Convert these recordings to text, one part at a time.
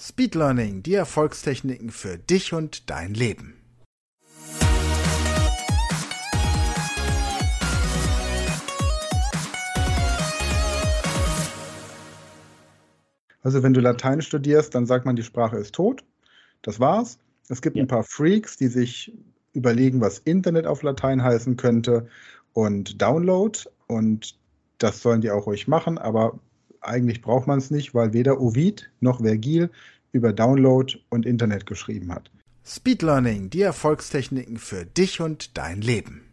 Speedlearning, die Erfolgstechniken für dich und dein Leben. Also wenn du Latein studierst, dann sagt man, die Sprache ist tot. Das war's. Es gibt ja. ein paar Freaks, die sich überlegen, was Internet auf Latein heißen könnte und Download. Und das sollen die auch ruhig machen, aber eigentlich braucht man es nicht, weil weder Ovid noch Vergil über Download und Internet geschrieben hat. Speed Learning, die Erfolgstechniken für dich und dein Leben.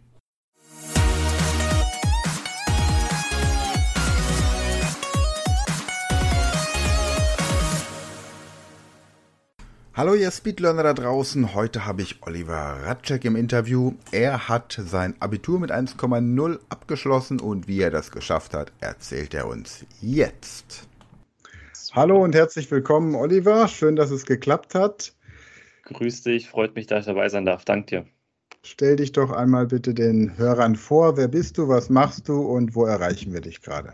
Hallo ihr Speedlearner da draußen, heute habe ich Oliver Ratschek im Interview. Er hat sein Abitur mit 1,0 abgeschlossen und wie er das geschafft hat, erzählt er uns jetzt. Hallo und herzlich willkommen Oliver, schön, dass es geklappt hat. Grüß dich, freut mich, dass ich dabei sein darf, danke dir. Stell dich doch einmal bitte den Hörern vor, wer bist du, was machst du und wo erreichen wir dich gerade?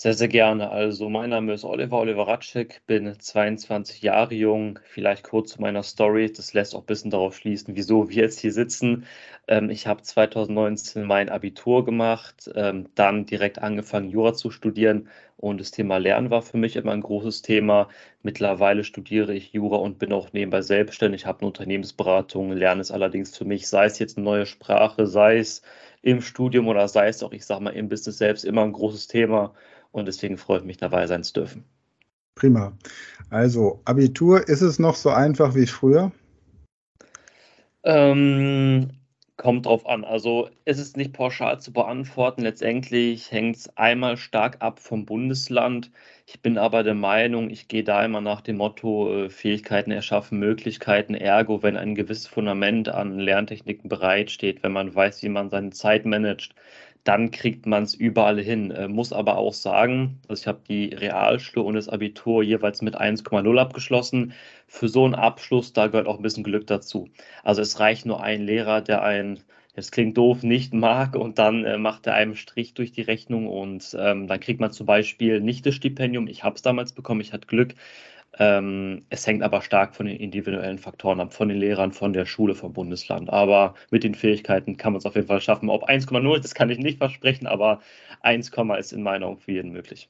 Sehr, sehr gerne. Also, mein Name ist Oliver, Oliver Ratschek, bin 22 Jahre jung. Vielleicht kurz zu meiner Story. Das lässt auch ein bisschen darauf schließen, wieso wir jetzt hier sitzen. Ähm, ich habe 2019 mein Abitur gemacht, ähm, dann direkt angefangen, Jura zu studieren. Und das Thema Lernen war für mich immer ein großes Thema. Mittlerweile studiere ich Jura und bin auch nebenbei selbstständig. Habe eine Unternehmensberatung, lerne es allerdings für mich, sei es jetzt eine neue Sprache, sei es im Studium oder sei es auch, ich sage mal, im Business selbst, immer ein großes Thema und deswegen freue ich mich dabei sein zu dürfen. Prima. Also, Abitur, ist es noch so einfach wie früher? Ähm, kommt drauf an. Also ist es nicht pauschal zu beantworten. Letztendlich hängt es einmal stark ab vom Bundesland. Ich bin aber der Meinung, ich gehe da immer nach dem Motto, äh, Fähigkeiten erschaffen Möglichkeiten. Ergo, wenn ein gewisses Fundament an Lerntechniken bereitsteht, wenn man weiß, wie man seine Zeit managt, dann kriegt man es überall hin. Äh, muss aber auch sagen, also ich habe die Realschule und das Abitur jeweils mit 1,0 abgeschlossen. Für so einen Abschluss, da gehört auch ein bisschen Glück dazu. Also es reicht nur ein Lehrer, der ein, das klingt doof, nicht mag und dann äh, macht er einem Strich durch die Rechnung und ähm, dann kriegt man zum Beispiel nicht das Stipendium. Ich habe es damals bekommen, ich hatte Glück. Ähm, es hängt aber stark von den individuellen Faktoren ab, von den Lehrern, von der Schule, vom Bundesland. Aber mit den Fähigkeiten kann man es auf jeden Fall schaffen. Ob 1,0, das kann ich nicht versprechen, aber 1, ist in meiner Augen für jeden möglich.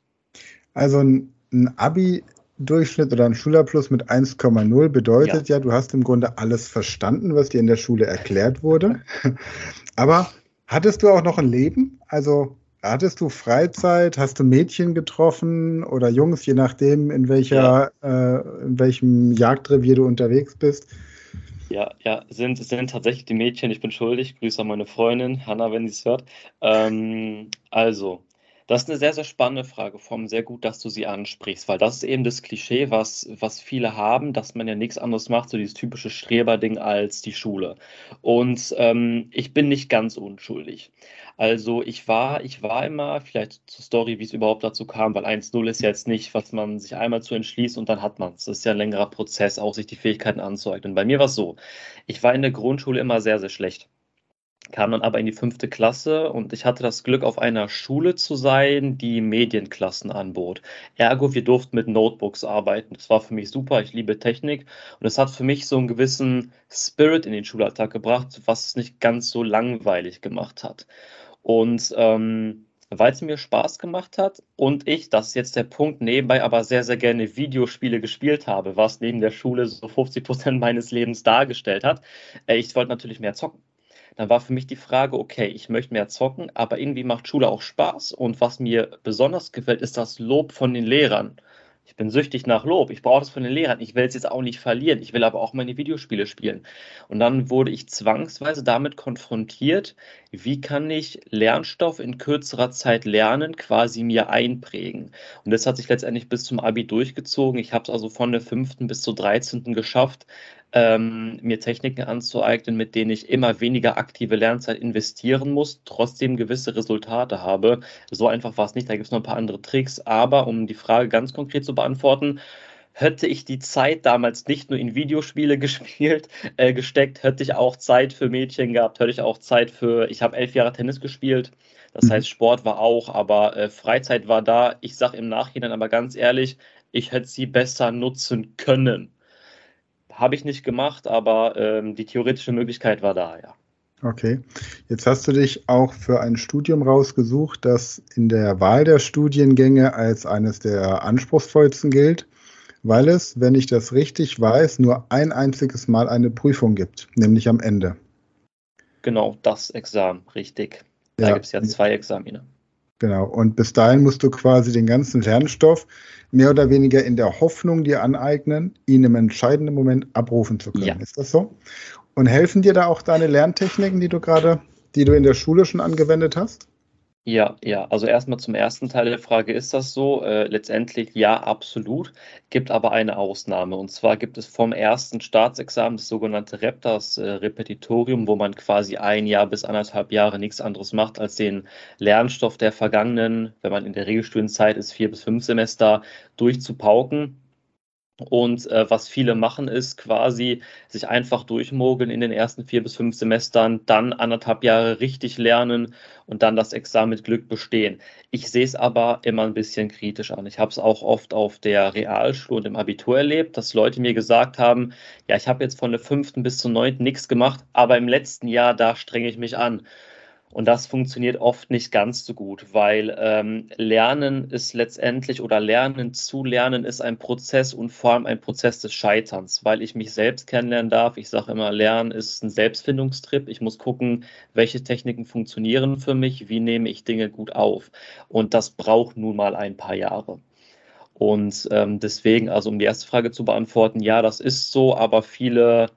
Also ein, ein Abi-Durchschnitt oder ein Schulabschluss mit 1,0 bedeutet ja. ja, du hast im Grunde alles verstanden, was dir in der Schule erklärt wurde. aber hattest du auch noch ein Leben? Also Hattest du Freizeit? Hast du Mädchen getroffen oder Jungs, je nachdem, in, welcher, ja. äh, in welchem Jagdrevier du unterwegs bist? Ja, ja, sind, sind tatsächlich die Mädchen. Ich bin schuldig. Grüße an meine Freundin, Hanna, wenn sie es hört. Ähm, also, das ist eine sehr, sehr spannende Frage. Vor allem sehr gut, dass du sie ansprichst, weil das ist eben das Klischee, was, was viele haben, dass man ja nichts anderes macht, so dieses typische Streberding als die Schule. Und ähm, ich bin nicht ganz unschuldig. Also ich war, ich war immer, vielleicht zur Story, wie es überhaupt dazu kam, weil 1-0 ist ja jetzt nicht, was man sich einmal zu entschließt und dann hat man es. Das ist ja ein längerer Prozess, auch sich die Fähigkeiten anzueignen. Bei mir war es so, ich war in der Grundschule immer sehr, sehr schlecht kam dann aber in die fünfte Klasse und ich hatte das Glück, auf einer Schule zu sein, die Medienklassen anbot. Ergo, wir durften mit Notebooks arbeiten. Das war für mich super. Ich liebe Technik und es hat für mich so einen gewissen Spirit in den Schulalltag gebracht, was es nicht ganz so langweilig gemacht hat. Und ähm, weil es mir Spaß gemacht hat und ich, das ist jetzt der Punkt, nebenbei aber sehr, sehr gerne Videospiele gespielt habe, was neben der Schule so 50 Prozent meines Lebens dargestellt hat. Äh, ich wollte natürlich mehr zocken dann war für mich die Frage, okay, ich möchte mehr zocken, aber irgendwie macht Schule auch Spaß. Und was mir besonders gefällt, ist das Lob von den Lehrern. Ich bin süchtig nach Lob. Ich brauche das von den Lehrern. Ich will es jetzt auch nicht verlieren. Ich will aber auch meine Videospiele spielen. Und dann wurde ich zwangsweise damit konfrontiert, wie kann ich Lernstoff in kürzerer Zeit lernen, quasi mir einprägen. Und das hat sich letztendlich bis zum Abi durchgezogen. Ich habe es also von der fünften bis zur dreizehnten geschafft, ähm, mir Techniken anzueignen, mit denen ich immer weniger aktive Lernzeit investieren muss, trotzdem gewisse Resultate habe. So einfach war es nicht, da gibt es noch ein paar andere Tricks. Aber um die Frage ganz konkret zu beantworten, hätte ich die Zeit damals nicht nur in Videospiele gespielt, äh, gesteckt, hätte ich auch Zeit für Mädchen gehabt, hätte ich auch Zeit für, ich habe elf Jahre Tennis gespielt. Das mhm. heißt, Sport war auch, aber äh, Freizeit war da. Ich sage im Nachhinein aber ganz ehrlich, ich hätte sie besser nutzen können. Habe ich nicht gemacht, aber ähm, die theoretische Möglichkeit war da, ja. Okay. Jetzt hast du dich auch für ein Studium rausgesucht, das in der Wahl der Studiengänge als eines der anspruchsvollsten gilt, weil es, wenn ich das richtig weiß, nur ein einziges Mal eine Prüfung gibt, nämlich am Ende. Genau, das Examen, richtig. Da ja. gibt es ja zwei Examine. Genau. Und bis dahin musst du quasi den ganzen Lernstoff mehr oder weniger in der Hoffnung dir aneignen, ihn im entscheidenden Moment abrufen zu können. Ja. Ist das so? Und helfen dir da auch deine Lerntechniken, die du gerade, die du in der Schule schon angewendet hast? Ja, ja. Also erstmal zum ersten Teil der Frage, ist das so? Äh, letztendlich ja, absolut. Gibt aber eine Ausnahme. Und zwar gibt es vom ersten Staatsexamen das sogenannte REP, das äh, Repetitorium, wo man quasi ein Jahr bis anderthalb Jahre nichts anderes macht, als den Lernstoff der vergangenen, wenn man in der Regelstudienzeit ist, vier bis fünf Semester durchzupauken. Und äh, was viele machen, ist quasi sich einfach durchmogeln in den ersten vier bis fünf Semestern, dann anderthalb Jahre richtig lernen und dann das Examen mit Glück bestehen. Ich sehe es aber immer ein bisschen kritisch an. Ich habe es auch oft auf der Realschule und im Abitur erlebt, dass Leute mir gesagt haben, ja, ich habe jetzt von der fünften bis zur neunten nichts gemacht, aber im letzten Jahr, da strenge ich mich an. Und das funktioniert oft nicht ganz so gut, weil ähm, Lernen ist letztendlich oder Lernen zu lernen ist ein Prozess und vor allem ein Prozess des Scheiterns, weil ich mich selbst kennenlernen darf. Ich sage immer, Lernen ist ein Selbstfindungstrip. Ich muss gucken, welche Techniken funktionieren für mich, wie nehme ich Dinge gut auf. Und das braucht nun mal ein paar Jahre. Und ähm, deswegen, also um die erste Frage zu beantworten, ja, das ist so, aber viele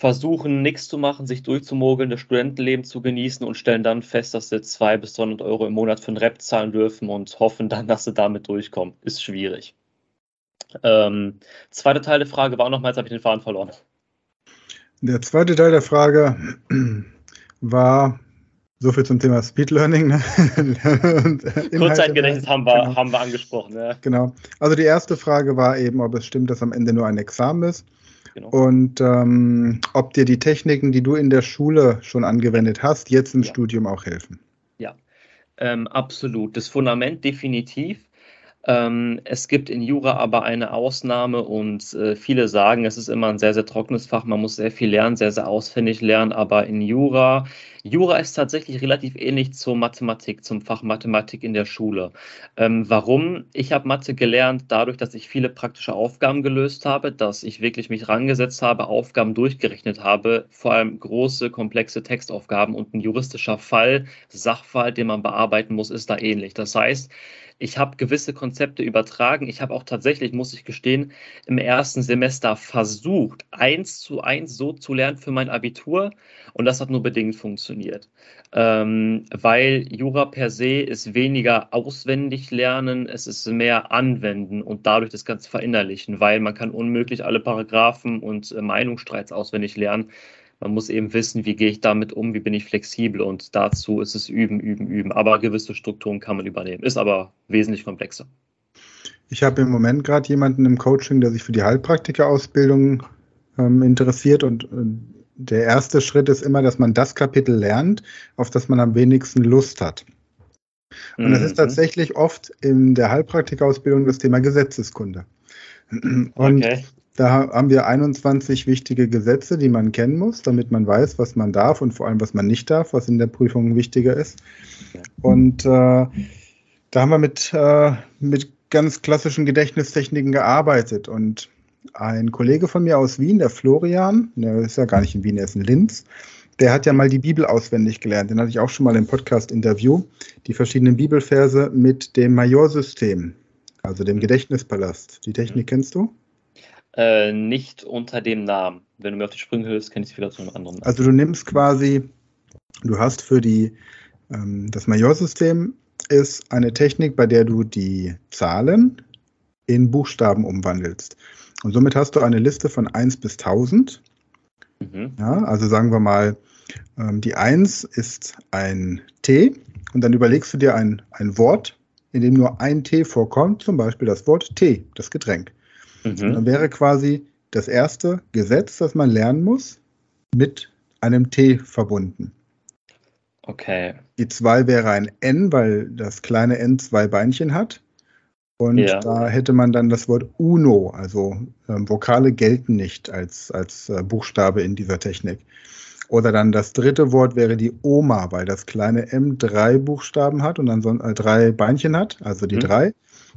versuchen, nichts zu machen, sich durchzumogeln, das Studentenleben zu genießen und stellen dann fest, dass sie zwei bis 300 Euro im Monat für einen Rap zahlen dürfen und hoffen dann, dass sie damit durchkommen. Ist schwierig. Ähm, zweiter Teil der Frage war nochmal, jetzt habe ich den Faden verloren. Der zweite Teil der Frage war so viel zum Thema Speed Learning. Ne? Kurzzeitgedächtnis haben wir, genau. haben wir angesprochen. Ja. Genau. Also die erste Frage war eben, ob es stimmt, dass am Ende nur ein Examen ist. Genau. Und ähm, ob dir die Techniken, die du in der Schule schon angewendet hast, jetzt im ja. Studium auch helfen. Ja, ähm, absolut. Das Fundament definitiv. Ähm, es gibt in Jura aber eine Ausnahme und äh, viele sagen, es ist immer ein sehr, sehr trockenes Fach. Man muss sehr viel lernen, sehr, sehr auswendig lernen. Aber in Jura, Jura ist tatsächlich relativ ähnlich zur Mathematik, zum Fach Mathematik in der Schule. Ähm, warum? Ich habe Mathe gelernt dadurch, dass ich viele praktische Aufgaben gelöst habe, dass ich wirklich mich rangesetzt habe, Aufgaben durchgerechnet habe, vor allem große, komplexe Textaufgaben und ein juristischer Fall, Sachfall, den man bearbeiten muss, ist da ähnlich. Das heißt, ich habe gewisse Konzepte übertragen. Ich habe auch tatsächlich, muss ich gestehen, im ersten Semester versucht, eins zu eins so zu lernen für mein Abitur. Und das hat nur bedingt funktioniert. Ähm, weil Jura per se ist weniger auswendig lernen, es ist mehr anwenden und dadurch das Ganze verinnerlichen, weil man kann unmöglich alle Paragraphen und äh, Meinungsstreits auswendig lernen. Man muss eben wissen, wie gehe ich damit um, wie bin ich flexibel und dazu ist es üben, üben, üben. Aber gewisse Strukturen kann man übernehmen, ist aber wesentlich komplexer. Ich habe im Moment gerade jemanden im Coaching, der sich für die Heilpraktikerausbildung ähm, interessiert und äh, der erste Schritt ist immer, dass man das Kapitel lernt, auf das man am wenigsten Lust hat. Und mhm. das ist mhm. tatsächlich oft in der Heilpraktikerausbildung das Thema Gesetzeskunde. Und okay. Da haben wir 21 wichtige Gesetze, die man kennen muss, damit man weiß, was man darf und vor allem, was man nicht darf, was in der Prüfung wichtiger ist. Und äh, da haben wir mit, äh, mit ganz klassischen Gedächtnistechniken gearbeitet. Und ein Kollege von mir aus Wien, der Florian, der ist ja gar nicht in Wien, der ist in Linz, der hat ja mal die Bibel auswendig gelernt. Den hatte ich auch schon mal im Podcast-Interview. Die verschiedenen Bibelverse mit dem Majorsystem also dem Gedächtnispalast. Die Technik mhm. kennst du? Äh, nicht unter dem Namen. Wenn du mir auf die Sprünge hilfst, kenne ich es wieder zu einem anderen Namen. Also du nimmst quasi, du hast für die, ähm, das Majorsystem ist eine Technik, bei der du die Zahlen in Buchstaben umwandelst. Und somit hast du eine Liste von 1 bis 1000. Mhm. Ja, also sagen wir mal, ähm, die 1 ist ein T und dann überlegst du dir ein, ein Wort, in dem nur ein T vorkommt, zum Beispiel das Wort Tee, das Getränk. Mhm. Dann wäre quasi das erste Gesetz, das man lernen muss, mit einem T verbunden. Okay. Die 2 wäre ein N, weil das kleine N zwei Beinchen hat. Und ja. da hätte man dann das Wort Uno, also ähm, Vokale gelten nicht als, als äh, Buchstabe in dieser Technik. Oder dann das dritte Wort wäre die Oma, weil das kleine M drei Buchstaben hat und dann so, äh, drei Beinchen hat, also die mhm. drei.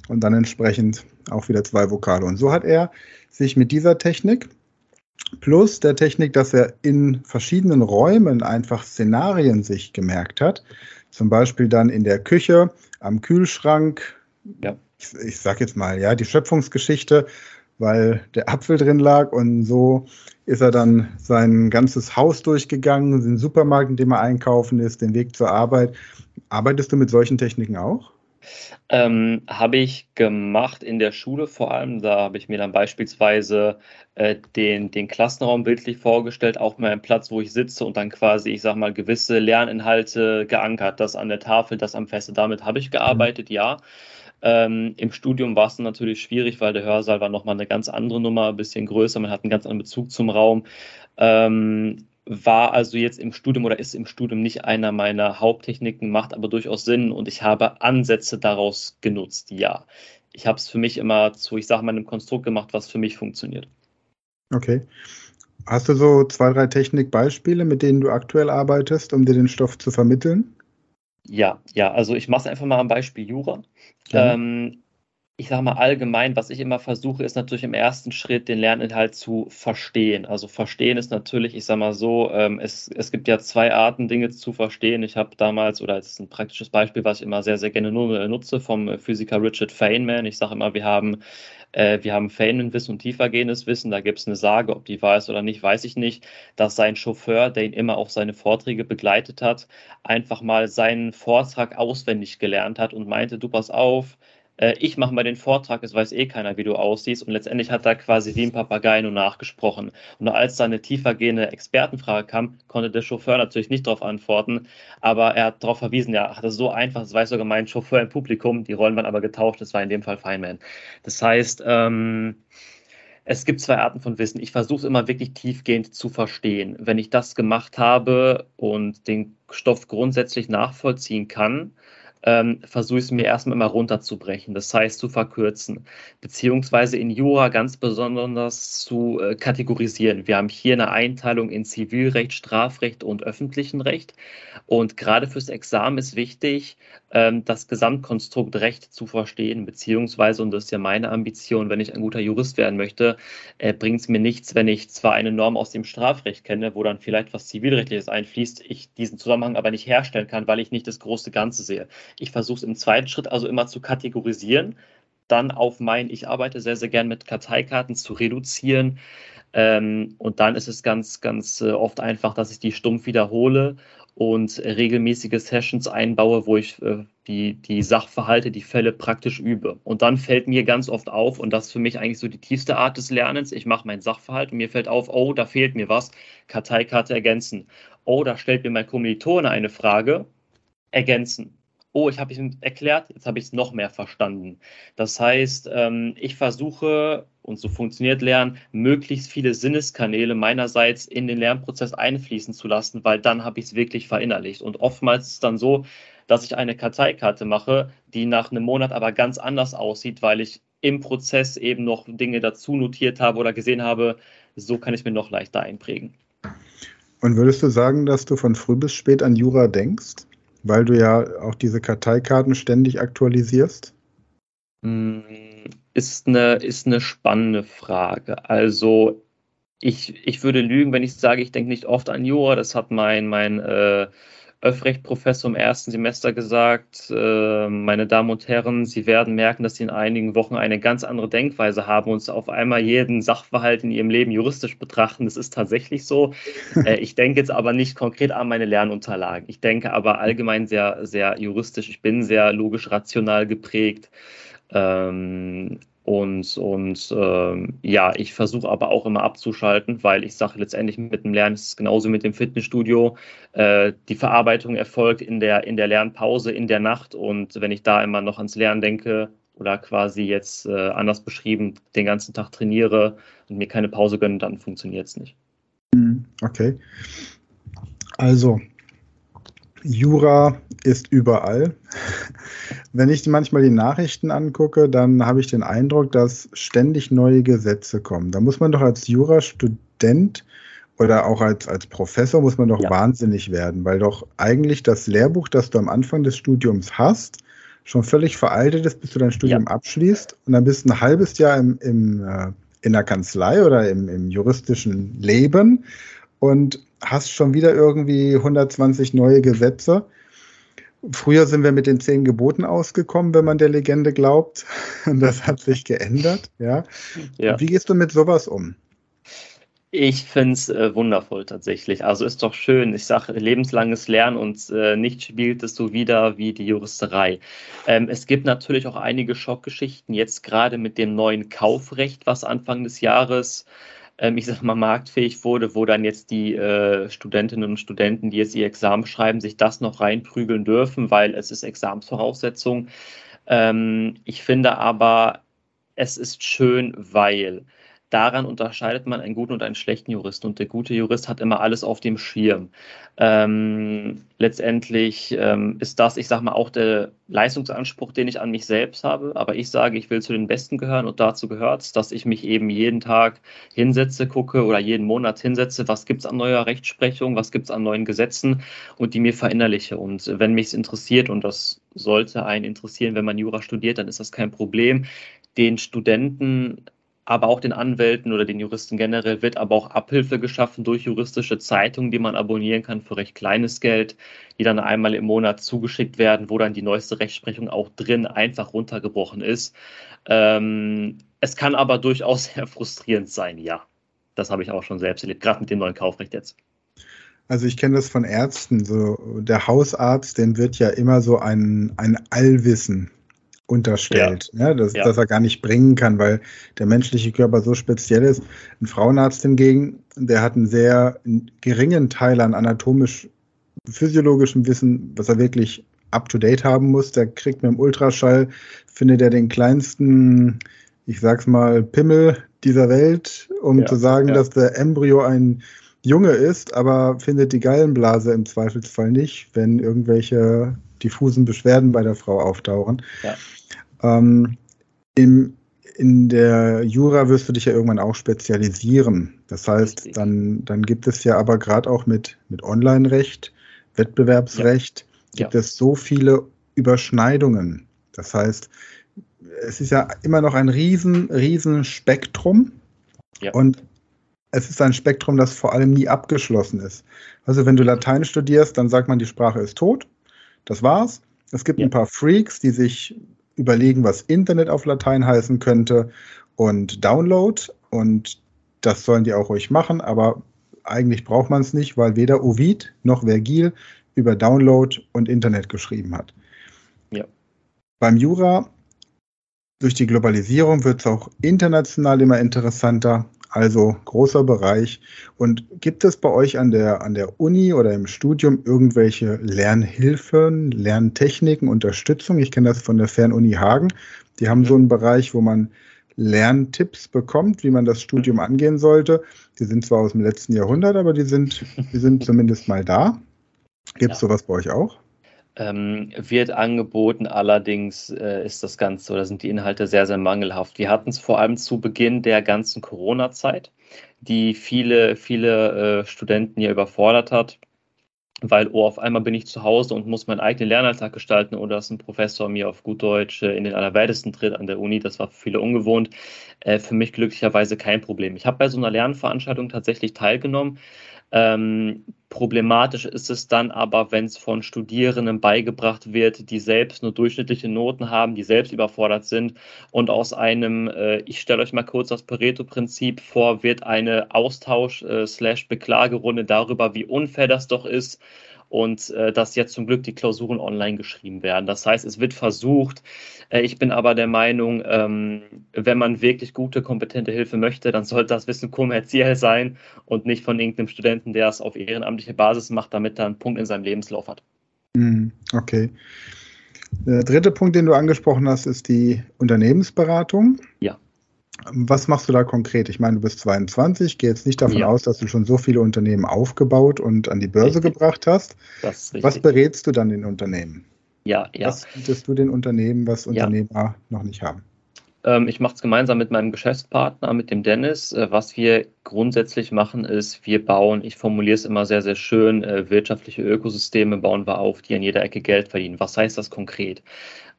Und dann entsprechend auch wieder zwei Vokale. Und so hat er sich mit dieser Technik plus der Technik, dass er in verschiedenen Räumen einfach Szenarien sich gemerkt hat. Zum Beispiel dann in der Küche, am Kühlschrank. Ja. Ich, ich sag jetzt mal, ja, die Schöpfungsgeschichte, weil der Apfel drin lag und so ist er dann sein ganzes Haus durchgegangen, den Supermarkt, in dem er einkaufen ist, den Weg zur Arbeit. Arbeitest du mit solchen Techniken auch? Ähm, habe ich gemacht in der Schule vor allem. Da habe ich mir dann beispielsweise äh, den, den Klassenraum bildlich vorgestellt, auch mal einen Platz, wo ich sitze und dann quasi, ich sag mal, gewisse Lerninhalte geankert. Das an der Tafel, das am Feste. Damit habe ich gearbeitet, mhm. ja. Ähm, Im Studium war es natürlich schwierig, weil der Hörsaal war nochmal eine ganz andere Nummer, ein bisschen größer, man hat einen ganz anderen Bezug zum Raum. Ähm, war also jetzt im Studium oder ist im Studium nicht einer meiner Haupttechniken, macht aber durchaus Sinn und ich habe Ansätze daraus genutzt, ja. Ich habe es für mich immer zu, ich sage mal, einem Konstrukt gemacht, was für mich funktioniert. Okay. Hast du so zwei, drei Technikbeispiele, mit denen du aktuell arbeitest, um dir den Stoff zu vermitteln? Ja, ja, also ich mache es einfach mal am Beispiel Jura. Ja. Ähm, ich sage mal allgemein, was ich immer versuche, ist natürlich im ersten Schritt den Lerninhalt zu verstehen. Also verstehen ist natürlich, ich sage mal so, ähm, es, es gibt ja zwei Arten, Dinge zu verstehen. Ich habe damals, oder es ist ein praktisches Beispiel, was ich immer sehr, sehr gerne nutze, vom Physiker Richard Feynman. Ich sage immer, wir haben äh, wir haben Feynman-Wissen und tiefergehendes Wissen. Da gibt es eine Sage, ob die wahr ist oder nicht, weiß ich nicht, dass sein Chauffeur, der ihn immer auf seine Vorträge begleitet hat, einfach mal seinen Vortrag auswendig gelernt hat und meinte, du pass auf, äh, ich mache mal den Vortrag, es weiß eh keiner, wie du aussiehst. Und letztendlich hat er quasi wie ein Papagei nur nachgesprochen. Und als da eine tiefergehende Expertenfrage kam, konnte der Chauffeur natürlich nicht darauf antworten. Aber er hat darauf verwiesen, ja, hat das so einfach, das weiß sogar mein Chauffeur im Publikum, die Rollen waren aber getauscht, das war in dem Fall Feynman. Das heißt, ähm, es gibt zwei Arten von Wissen. Ich versuche es immer wirklich tiefgehend zu verstehen. Wenn ich das gemacht habe und den Stoff grundsätzlich nachvollziehen kann, ähm, versuche ich es mir erstmal immer runterzubrechen, das heißt zu verkürzen, beziehungsweise in Jura ganz besonders zu äh, kategorisieren. Wir haben hier eine Einteilung in Zivilrecht, Strafrecht und öffentlichen Recht. Und gerade fürs Examen ist wichtig, ähm, das Gesamtkonstrukt Recht zu verstehen, beziehungsweise, und das ist ja meine Ambition, wenn ich ein guter Jurist werden möchte, äh, bringt es mir nichts, wenn ich zwar eine Norm aus dem Strafrecht kenne, wo dann vielleicht was Zivilrechtliches einfließt, ich diesen Zusammenhang aber nicht herstellen kann, weil ich nicht das große Ganze sehe. Ich versuche es im zweiten Schritt also immer zu kategorisieren, dann auf mein, ich arbeite sehr, sehr gern mit Karteikarten zu reduzieren. Ähm, und dann ist es ganz, ganz äh, oft einfach, dass ich die stumpf wiederhole und regelmäßige Sessions einbaue, wo ich äh, die, die Sachverhalte, die Fälle praktisch übe. Und dann fällt mir ganz oft auf, und das ist für mich eigentlich so die tiefste Art des Lernens, ich mache mein Sachverhalt und mir fällt auf, oh, da fehlt mir was, Karteikarte ergänzen. Oh, da stellt mir mein Kommilitone eine Frage, ergänzen oh, ich habe es erklärt, jetzt habe ich es noch mehr verstanden. Das heißt, ähm, ich versuche, und so funktioniert Lernen, möglichst viele Sinneskanäle meinerseits in den Lernprozess einfließen zu lassen, weil dann habe ich es wirklich verinnerlicht. Und oftmals ist es dann so, dass ich eine Karteikarte mache, die nach einem Monat aber ganz anders aussieht, weil ich im Prozess eben noch Dinge dazu notiert habe oder gesehen habe, so kann ich mir noch leichter einprägen. Und würdest du sagen, dass du von früh bis spät an Jura denkst? Weil du ja auch diese Karteikarten ständig aktualisierst? Mm, ist eine, ist eine spannende Frage. Also ich, ich würde lügen, wenn ich sage, ich denke nicht oft an Jura. Das hat mein, mein äh, Öffrecht-Professor im ersten Semester gesagt, äh, meine Damen und Herren, Sie werden merken, dass Sie in einigen Wochen eine ganz andere Denkweise haben und auf einmal jeden Sachverhalt in Ihrem Leben juristisch betrachten. Das ist tatsächlich so. Äh, ich denke jetzt aber nicht konkret an meine Lernunterlagen. Ich denke aber allgemein sehr, sehr juristisch. Ich bin sehr logisch rational geprägt. Ähm, und, und ähm, ja, ich versuche aber auch immer abzuschalten, weil ich sage letztendlich mit dem Lernen ist es genauso mit dem Fitnessstudio. Äh, die Verarbeitung erfolgt in der, in der Lernpause, in der Nacht. Und wenn ich da immer noch ans Lernen denke oder quasi jetzt äh, anders beschrieben den ganzen Tag trainiere und mir keine Pause gönne, dann funktioniert es nicht. Hm, okay. Also, Jura ist überall. Wenn ich manchmal die Nachrichten angucke, dann habe ich den Eindruck, dass ständig neue Gesetze kommen. Da muss man doch als Jurastudent oder auch als, als Professor muss man doch ja. wahnsinnig werden, weil doch eigentlich das Lehrbuch, das du am Anfang des Studiums hast, schon völlig veraltet ist, bis du dein Studium ja. abschließt und dann bist du ein halbes Jahr im, im, äh, in der Kanzlei oder im, im juristischen Leben und hast schon wieder irgendwie 120 neue Gesetze. Früher sind wir mit den zehn Geboten ausgekommen, wenn man der Legende glaubt. Und das hat sich geändert. Ja. ja. Wie gehst du mit sowas um? Ich finde es äh, wundervoll tatsächlich. Also ist doch schön. Ich sage lebenslanges Lernen und äh, nicht spielt es so wieder wie die Juristerei. Ähm, es gibt natürlich auch einige Schockgeschichten, jetzt gerade mit dem neuen Kaufrecht, was Anfang des Jahres ähm, ich sag mal, marktfähig wurde, wo dann jetzt die äh, Studentinnen und Studenten, die jetzt ihr Examen schreiben, sich das noch reinprügeln dürfen, weil es ist Examensvoraussetzung. Ähm, ich finde aber, es ist schön, weil daran unterscheidet man einen guten und einen schlechten Juristen. Und der gute Jurist hat immer alles auf dem Schirm. Ähm, letztendlich ähm, ist das, ich sage mal, auch der Leistungsanspruch, den ich an mich selbst habe. Aber ich sage, ich will zu den Besten gehören und dazu gehört es, dass ich mich eben jeden Tag hinsetze, gucke oder jeden Monat hinsetze, was gibt es an neuer Rechtsprechung, was gibt es an neuen Gesetzen und die mir verinnerliche. Und wenn mich es interessiert, und das sollte einen interessieren, wenn man Jura studiert, dann ist das kein Problem den Studenten aber auch den Anwälten oder den Juristen generell wird aber auch Abhilfe geschaffen durch juristische Zeitungen, die man abonnieren kann für recht kleines Geld, die dann einmal im Monat zugeschickt werden, wo dann die neueste Rechtsprechung auch drin einfach runtergebrochen ist. Ähm, es kann aber durchaus sehr frustrierend sein, ja. Das habe ich auch schon selbst erlebt, gerade mit dem neuen Kaufrecht jetzt. Also ich kenne das von Ärzten. So der Hausarzt, dem wird ja immer so ein, ein Allwissen unterstellt, ja. Ne? dass, ja. dass er gar nicht bringen kann, weil der menschliche Körper so speziell ist. Ein Frauenarzt hingegen, der hat einen sehr geringen Teil an anatomisch physiologischem Wissen, was er wirklich up-to-date haben muss. Der kriegt mit dem Ultraschall, findet er den kleinsten, ich sag's mal, Pimmel dieser Welt, um ja, zu sagen, dass der Embryo ein Junge ist, aber findet die Gallenblase im Zweifelsfall nicht, wenn irgendwelche diffusen Beschwerden bei der Frau auftauchen. Ja. Ähm, im, in der Jura wirst du dich ja irgendwann auch spezialisieren. Das heißt, dann, dann gibt es ja aber gerade auch mit, mit Online-Recht, Wettbewerbsrecht, ja. gibt ja. es so viele Überschneidungen. Das heißt, es ist ja immer noch ein riesen, riesen Spektrum. Ja. Und es ist ein Spektrum, das vor allem nie abgeschlossen ist. Also wenn du Latein studierst, dann sagt man, die Sprache ist tot. Das war's. Es gibt ja. ein paar Freaks, die sich überlegen, was Internet auf Latein heißen könnte und Download. Und das sollen die auch ruhig machen, aber eigentlich braucht man es nicht, weil weder Ovid noch Vergil über Download und Internet geschrieben hat. Ja. Beim Jura, durch die Globalisierung wird es auch international immer interessanter. Also großer Bereich. Und gibt es bei euch an der, an der Uni oder im Studium irgendwelche Lernhilfen, Lerntechniken, Unterstützung? Ich kenne das von der Fernuni Hagen. Die haben so einen Bereich, wo man Lerntipps bekommt, wie man das Studium angehen sollte. Die sind zwar aus dem letzten Jahrhundert, aber die sind, die sind zumindest mal da. Gibt es ja. sowas bei euch auch? Ähm, wird angeboten, allerdings äh, ist das Ganze oder sind die Inhalte sehr, sehr mangelhaft. Wir hatten es vor allem zu Beginn der ganzen Corona-Zeit, die viele, viele äh, Studenten ja überfordert hat, weil, oh, auf einmal bin ich zu Hause und muss meinen eigenen Lernalltag gestalten oder dass ein Professor mir auf gut Deutsch äh, in den Allerwertesten tritt an der Uni. Das war für viele ungewohnt. Äh, für mich glücklicherweise kein Problem. Ich habe bei so einer Lernveranstaltung tatsächlich teilgenommen Ähm, problematisch ist es dann aber, wenn es von Studierenden beigebracht wird, die selbst nur durchschnittliche Noten haben, die selbst überfordert sind. Und aus einem, äh, ich stelle euch mal kurz das Pareto-Prinzip vor, wird eine Austausch-Beklagerunde äh, darüber, wie unfair das doch ist und äh, dass jetzt zum Glück die Klausuren online geschrieben werden. Das heißt, es wird versucht. Äh, ich bin aber der Meinung, ähm, wenn man wirklich gute, kompetente Hilfe möchte, dann sollte das Wissen kommerziell sein und nicht von irgendeinem Studenten, der es auf ehrenamtliche Basis macht, damit er einen Punkt in seinem Lebenslauf hat. Hm, okay. Der dritte Punkt, den du angesprochen hast, ist die Unternehmensberatung. Ja. Was machst du da konkret? Ich meine, du bist 22, gehe jetzt nicht davon ja. aus, dass du schon so viele Unternehmen aufgebaut und an die Börse richtig. gebracht hast. Was berätst du dann den Unternehmen? Ja, ja. Was bietest du den Unternehmen, was Unternehmer ja. noch nicht haben? Ähm, ich mache es gemeinsam mit meinem Geschäftspartner, mit dem Dennis. Äh, was wir grundsätzlich machen, ist, wir bauen, ich formuliere es immer sehr, sehr schön, äh, wirtschaftliche Ökosysteme bauen wir auf, die an jeder Ecke Geld verdienen. Was heißt das konkret?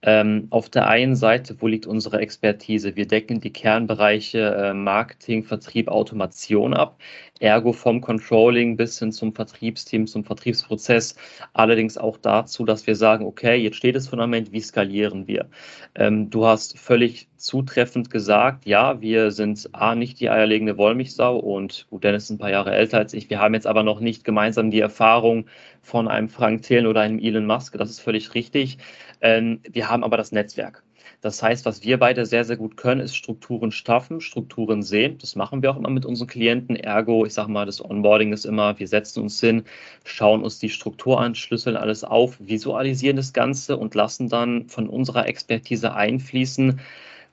Ähm, auf der einen Seite, wo liegt unsere Expertise? Wir decken die Kernbereiche äh, Marketing, Vertrieb, Automation ab, ergo vom Controlling bis hin zum Vertriebsteam, zum Vertriebsprozess. Allerdings auch dazu, dass wir sagen, okay, jetzt steht das Fundament, wie skalieren wir? Ähm, du hast völlig zutreffend gesagt, ja, wir sind A, nicht die eierlegende Wollmilchsau und gut, Dennis ist ein paar Jahre älter als ich. Wir haben jetzt aber noch nicht gemeinsam die Erfahrung von einem Frank Thelen oder einem Elon Musk. Das ist völlig richtig. Ähm, wir haben aber das Netzwerk. Das heißt, was wir beide sehr, sehr gut können, ist Strukturen schaffen, Strukturen sehen. Das machen wir auch immer mit unseren Klienten. Ergo, ich sage mal, das Onboarding ist immer, wir setzen uns hin, schauen uns die Struktur an, schlüsseln alles auf, visualisieren das Ganze und lassen dann von unserer Expertise einfließen,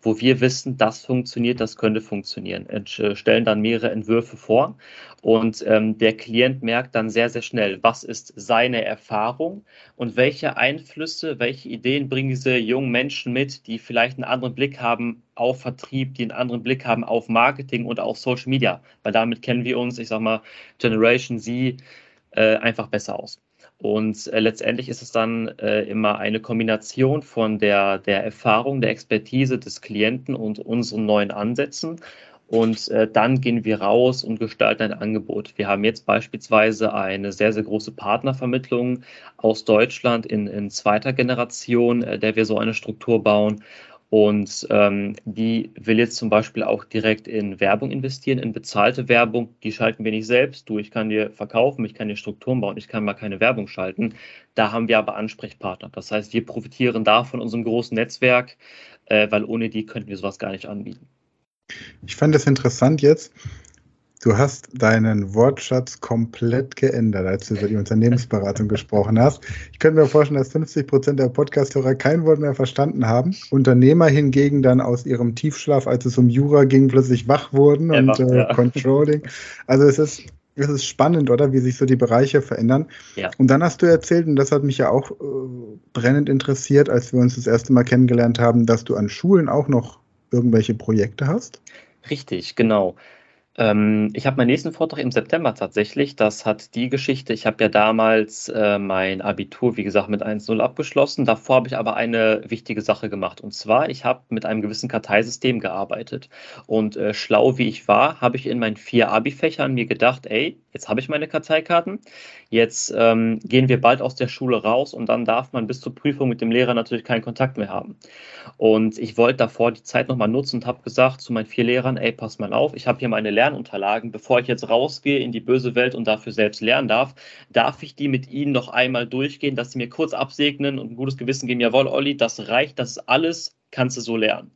wo wir wissen, das funktioniert, das könnte funktionieren. Äh, stellen dann mehrere Entwürfe vor und ähm, der Klient merkt dann sehr, sehr schnell, was ist seine Erfahrung und welche Einflüsse, welche Ideen bringen diese jungen Menschen mit, die vielleicht einen anderen Blick haben auf Vertrieb, die einen anderen Blick haben auf Marketing und auf Social Media, weil damit kennen wir uns, ich sag mal, Generation Z äh, einfach besser aus. Und äh, letztendlich ist es dann äh, immer eine Kombination von der, der Erfahrung, der Expertise des Klienten und unseren neuen Ansätzen. Und äh, dann gehen wir raus und gestalten ein Angebot. Wir haben jetzt beispielsweise eine sehr, sehr große Partnervermittlung aus Deutschland in, in zweiter Generation, äh, der wir so eine Struktur bauen. Und ähm, die will jetzt zum Beispiel auch direkt in Werbung investieren, in bezahlte Werbung. Die schalten wir nicht selbst. Du, ich kann dir verkaufen, ich kann dir Strukturen bauen, ich kann mal keine Werbung schalten. Da haben wir aber Ansprechpartner. Das heißt, wir profitieren da von unserem großen Netzwerk, äh, weil ohne die könnten wir sowas gar nicht anbieten. Ich fand es interessant jetzt, Du hast deinen Wortschatz komplett geändert, als du über die Unternehmensberatung gesprochen hast. Ich könnte mir vorstellen, dass 50 Prozent der Podcasthörer kein Wort mehr verstanden haben. Unternehmer hingegen dann aus ihrem Tiefschlaf, als es um Jura ging, plötzlich wach wurden ja, und äh, ja. Controlling. Also es ist, es ist spannend, oder? Wie sich so die Bereiche verändern. Ja. Und dann hast du erzählt, und das hat mich ja auch äh, brennend interessiert, als wir uns das erste Mal kennengelernt haben, dass du an Schulen auch noch irgendwelche Projekte hast. Richtig, genau. Ähm, ich habe meinen nächsten Vortrag im September tatsächlich. Das hat die Geschichte. Ich habe ja damals äh, mein Abitur, wie gesagt, mit 1.0 abgeschlossen. Davor habe ich aber eine wichtige Sache gemacht. Und zwar, ich habe mit einem gewissen Karteisystem gearbeitet. Und äh, schlau wie ich war, habe ich in meinen vier Abi-Fächern mir gedacht, ey, jetzt habe ich meine Karteikarten. Jetzt ähm, gehen wir bald aus der Schule raus und dann darf man bis zur Prüfung mit dem Lehrer natürlich keinen Kontakt mehr haben. Und ich wollte davor die Zeit nochmal nutzen und habe gesagt zu meinen vier Lehrern, ey, pass mal auf, ich habe hier meine Lernunterlagen. Bevor ich jetzt rausgehe in die böse Welt und dafür selbst lernen darf, darf ich die mit Ihnen noch einmal durchgehen, dass Sie mir kurz absegnen und ein gutes Gewissen geben, jawohl, Olli, das reicht, das ist alles, kannst du so lernen.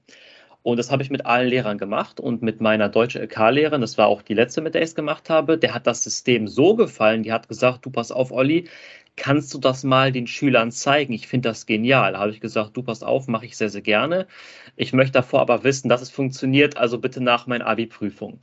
Und das habe ich mit allen Lehrern gemacht und mit meiner deutsche LK-Lehrerin, das war auch die letzte, mit der ich es gemacht habe, der hat das System so gefallen, die hat gesagt, du pass auf, Olli, kannst du das mal den Schülern zeigen? Ich finde das genial. Da habe ich gesagt, du pass auf, mache ich sehr, sehr gerne. Ich möchte davor aber wissen, dass es funktioniert, also bitte nach meiner Abi-Prüfung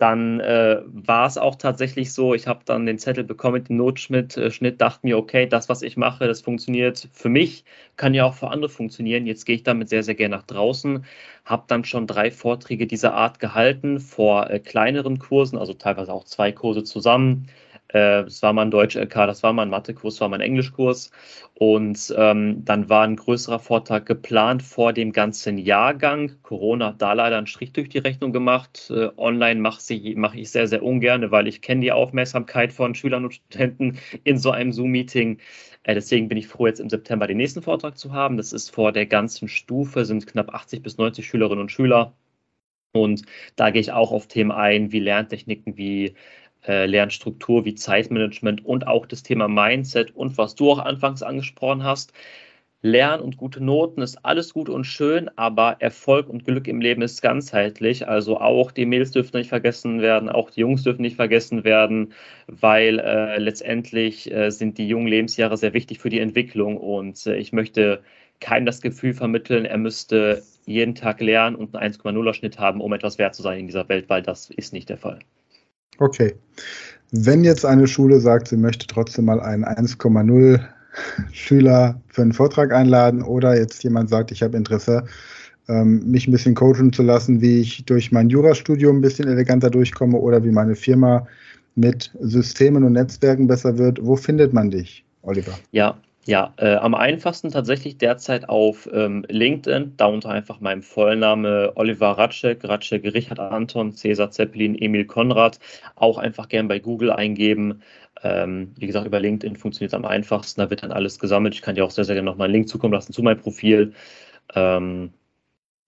dann äh, war es auch tatsächlich so, ich habe dann den Zettel bekommen mit dem Notschnitt, äh, dachte mir, okay, das, was ich mache, das funktioniert für mich, kann ja auch für andere funktionieren. Jetzt gehe ich damit sehr, sehr gerne nach draußen, habe dann schon drei Vorträge dieser Art gehalten vor äh, kleineren Kursen, also teilweise auch zwei Kurse zusammen das war mal ein Deutsch-LK, das war mal ein Mathekurs, das war mal ein Englischkurs. Und ähm, dann war ein größerer Vortrag geplant vor dem ganzen Jahrgang. Corona hat da leider einen Strich durch die Rechnung gemacht. Äh, online mache mach ich sehr, sehr ungern, weil ich kenne die Aufmerksamkeit von Schülern und Studenten in so einem Zoom-Meeting. Äh, deswegen bin ich froh, jetzt im September den nächsten Vortrag zu haben. Das ist vor der ganzen Stufe, sind knapp 80 bis 90 Schülerinnen und Schüler. Und da gehe ich auch auf Themen ein, wie Lerntechniken, wie äh, Lernstruktur, wie Zeitmanagement und auch das Thema Mindset und was du auch anfangs angesprochen hast. Lernen und gute Noten ist alles gut und schön, aber Erfolg und Glück im Leben ist ganzheitlich. Also auch die Mädels dürfen nicht vergessen werden, auch die Jungs dürfen nicht vergessen werden, weil äh, letztendlich äh, sind die jungen Lebensjahre sehr wichtig für die Entwicklung und äh, ich möchte keinem das Gefühl vermitteln, er müsste jeden Tag lernen und einen 1,0er Schnitt haben, um etwas wert zu sein in dieser Welt, weil das ist nicht der Fall. Okay. Wenn jetzt eine Schule sagt, sie möchte trotzdem mal einen 1,0 Schüler für einen Vortrag einladen oder jetzt jemand sagt, ich habe Interesse, ähm, mich ein bisschen coachen zu lassen, wie ich durch mein Jurastudium ein bisschen eleganter durchkomme oder wie meine Firma mit Systemen und Netzwerken besser wird, wo findet man dich, Oliver? Ja, ja, äh, am einfachsten tatsächlich derzeit auf ähm, LinkedIn, da unter einfach meinem Vollname Oliver Ratschek, Ratschek Richard Anton, Cäsar Zeppelin, Emil Konrad, auch einfach gern bei Google eingeben. Ähm, wie gesagt, über LinkedIn funktioniert es am einfachsten, da wird dann alles gesammelt. Ich kann dir auch sehr, sehr gerne nochmal einen Link zukommen lassen zu meinem Profil. Ähm,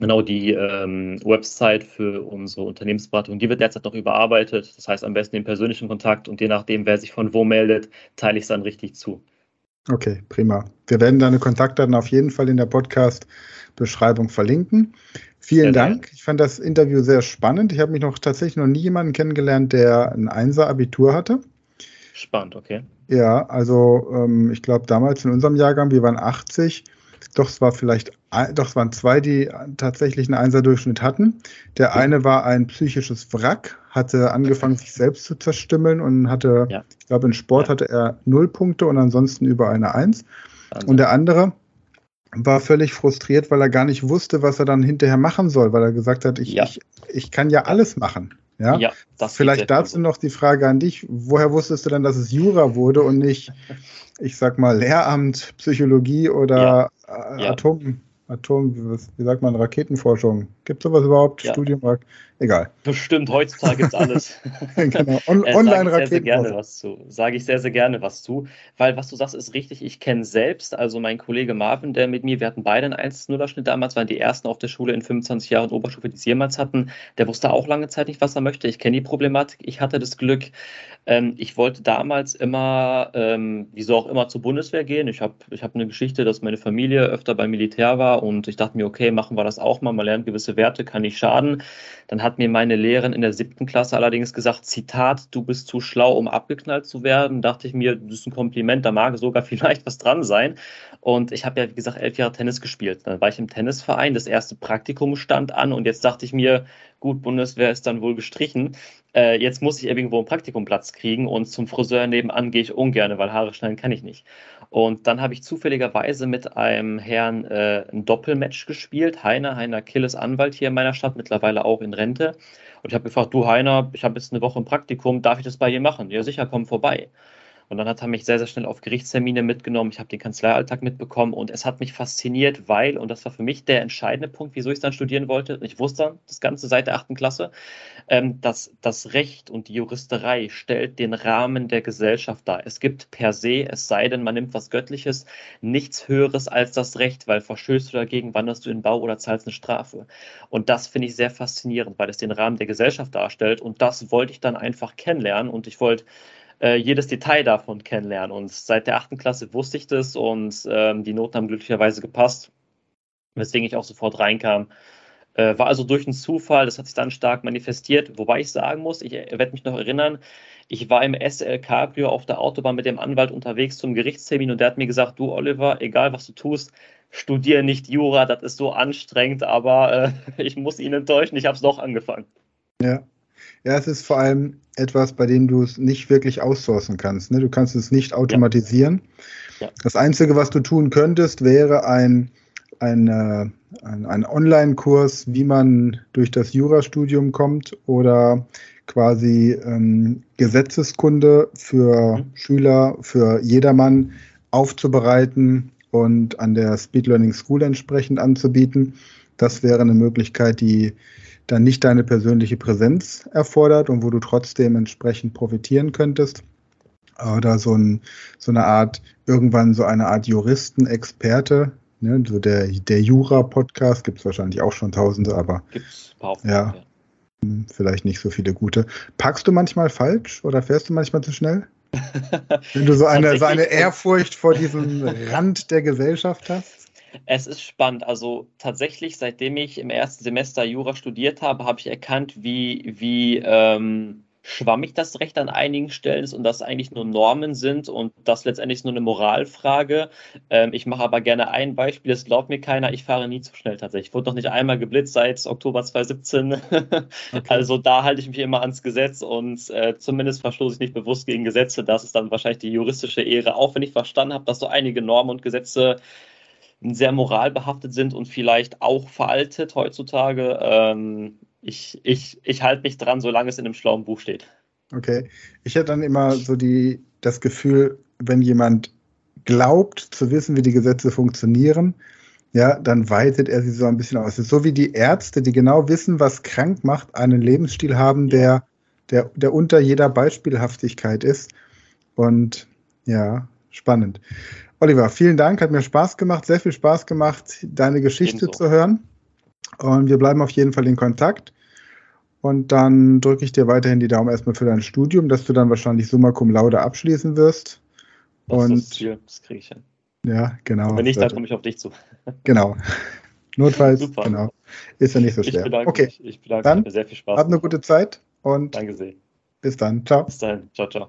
genau die ähm, Website für unsere Unternehmensberatung, die wird derzeit noch überarbeitet. Das heißt am besten den persönlichen Kontakt und je nachdem, wer sich von wo meldet, teile ich es dann richtig zu. Okay, prima. Wir werden deine Kontaktdaten auf jeden Fall in der Podcast-Beschreibung verlinken. Vielen ja, Dank. Ich fand das Interview sehr spannend. Ich habe mich noch tatsächlich noch nie jemanden kennengelernt, der ein Einser-Abitur hatte. Spannend, okay. Ja, also ähm, ich glaube damals in unserem Jahrgang, wir waren 80, doch es war vielleicht, doch es waren zwei, die tatsächlich einen Einser-Durchschnitt hatten. Der eine war ein psychisches Wrack, hatte angefangen, sich selbst zu zerstümmeln und hatte, ja. ich glaube, in Sport ja. hatte er null Punkte und ansonsten über eine Eins. Wahnsinn. Und der andere war völlig frustriert, weil er gar nicht wusste, was er dann hinterher machen soll, weil er gesagt hat, ich, ja. ich, ich kann ja alles machen. Ja, ja vielleicht dazu noch die Frage an dich. Woher wusstest du denn, dass es Jura wurde und nicht, ich sag mal, Lehramt, Psychologie oder ja. Atom? Atom, wie sagt man, Raketenforschung. Gibt es sowas überhaupt? Ja. Studium? Egal. Bestimmt, heutzutage gibt es alles. genau. On äh, Online-Raketenforschung. Sage ich sehr, sehr gerne was zu. Weil was du sagst, ist richtig. Ich kenne selbst, also mein Kollege Marvin, der mit mir, wir hatten beide einen 1-0-Schnitt damals, waren die ersten auf der Schule in 25 Jahren Oberstufe, die es jemals hatten. Der wusste auch lange Zeit nicht, was er möchte. Ich kenne die Problematik. Ich hatte das Glück, ähm, ich wollte damals immer, ähm, wieso auch immer, zur Bundeswehr gehen. Ich habe ich hab eine Geschichte, dass meine Familie öfter beim Militär war und ich dachte mir, okay, machen wir das auch mal. Man lernt gewisse Werte, kann nicht schaden. Dann hat mir meine Lehrerin in der siebten Klasse allerdings gesagt, Zitat, du bist zu schlau, um abgeknallt zu werden. Dachte ich mir, das ist ein Kompliment, da mag sogar vielleicht was dran sein. Und ich habe ja, wie gesagt, elf Jahre Tennis gespielt. Dann war ich im Tennisverein, das erste Praktikum stand an und jetzt dachte ich mir, gut, Bundeswehr ist dann wohl gestrichen äh, jetzt muss ich irgendwo einen Praktikumplatz kriegen und zum Friseur nebenan gehe ich ungern, weil Haare schneiden kann ich nicht. Und dann habe ich zufälligerweise mit einem Herrn äh, ein Doppelmatch gespielt. Heiner, Heiner Kill ist Anwalt hier in meiner Stadt, mittlerweile auch in Rente. Und ich habe gefragt, du Heiner, ich habe jetzt eine Woche im Praktikum, darf ich das bei dir machen? Ja, sicher, komm vorbei. Und dann hat er mich sehr, sehr schnell auf Gerichtstermine mitgenommen. Ich habe den Kanzleialltag mitbekommen und es hat mich fasziniert, weil, und das war für mich der entscheidende Punkt, wieso ich dann studieren wollte, ich wusste dann das Ganze seit der achten Klasse, ähm, dass das Recht und die Juristerei stellt den Rahmen der Gesellschaft dar. Es gibt per se, es sei denn, man nimmt was Göttliches, nichts Höheres als das Recht, weil verstößt du dagegen, wanderst du in Bau oder zahlst eine Strafe. Und das finde ich sehr faszinierend, weil es den Rahmen der Gesellschaft darstellt und das wollte ich dann einfach kennenlernen und ich wollte äh, jedes Detail davon kennenlernen. Und seit der achten Klasse wusste ich das und ähm, die Noten haben glücklicherweise gepasst, weswegen ich auch sofort reinkam. Äh, war also durch einen Zufall, das hat sich dann stark manifestiert, wobei ich sagen muss, ich werde mich noch erinnern, ich war im SL Cabrio auf der Autobahn mit dem Anwalt unterwegs zum Gerichtstermin und der hat mir gesagt, du Oliver, egal was du tust, studiere nicht Jura, das ist so anstrengend, aber äh, ich muss ihn enttäuschen, ich habe es doch angefangen. Ja. Ja, es ist vor allem etwas, bei dem du es nicht wirklich outsourcen kannst. Ne? Du kannst es nicht automatisieren. Ja. Ja. Das Einzige, was du tun könntest, wäre ein, ein, äh, ein, ein Online-Kurs, wie man durch das Jurastudium kommt oder quasi ähm, Gesetzeskunde für mhm. Schüler, für jedermann aufzubereiten und an der Speed Learning School entsprechend anzubieten. Das wäre eine Möglichkeit, die dann nicht deine persönliche Präsenz erfordert und wo du trotzdem entsprechend profitieren könntest. Oder so, ein, so eine Art, irgendwann so eine Art Juristen-Experte, ne? so der, der Jura-Podcast, gibt es wahrscheinlich auch schon tausende, aber Gibt's ja, ja, vielleicht nicht so viele gute. Packst du manchmal falsch oder fährst du manchmal zu schnell? Wenn du so eine, so eine Ehrfurcht vor diesem Rand der Gesellschaft hast? Es ist spannend. Also tatsächlich, seitdem ich im ersten Semester Jura studiert habe, habe ich erkannt, wie, wie ähm, schwammig das Recht an einigen Stellen ist und dass eigentlich nur Normen sind und das letztendlich nur eine Moralfrage. Ähm, ich mache aber gerne ein Beispiel, das glaubt mir keiner, ich fahre nie zu schnell tatsächlich. Ich wurde noch nicht einmal geblitzt seit Oktober 2017. okay. Also da halte ich mich immer ans Gesetz und äh, zumindest verstoße ich nicht bewusst gegen Gesetze. Das ist dann wahrscheinlich die juristische Ehre, auch wenn ich verstanden habe, dass so einige Normen und Gesetze sehr moralbehaftet sind und vielleicht auch veraltet heutzutage. Ähm, ich, ich, ich halte mich dran, solange es in einem schlauen Buch steht. Okay. Ich hätte dann immer so die, das Gefühl, wenn jemand glaubt zu wissen, wie die Gesetze funktionieren, ja, dann weitet er sie so ein bisschen aus. so wie die Ärzte, die genau wissen, was krank macht, einen Lebensstil haben, der, der, der unter jeder Beispielhaftigkeit ist. Und ja, spannend. Oliver, vielen Dank, hat mir Spaß gemacht, sehr viel Spaß gemacht, deine Geschichte Ebenso. zu hören. Und wir bleiben auf jeden Fall in Kontakt. Und dann drücke ich dir weiterhin die Daumen erstmal für dein Studium, dass du dann wahrscheinlich Summa Cum Laude abschließen wirst. Das und ist das das kriege ich hin. Ja, genau. Und wenn nicht, dann komme ich auf dich zu. Genau. Notfalls, Super. genau. Ist ja nicht so schwer. Ich bedanke okay. mich. Ich bedanke dann, mich. Sehr viel Spaß. Hab eine gute Zeit und Danke sehr. bis dann. Ciao. Bis dann. Ciao, ciao.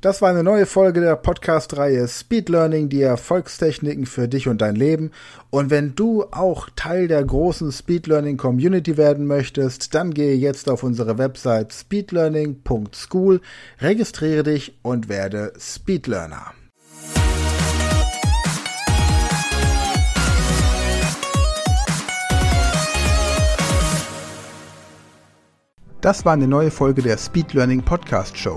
Das war eine neue Folge der Podcast-Reihe Speed Learning, die Erfolgstechniken für dich und dein Leben. Und wenn du auch Teil der großen Speed Learning Community werden möchtest, dann gehe jetzt auf unsere Website speedlearning.school, registriere dich und werde Speed Learner. Das war eine neue Folge der Speed Learning Podcast Show.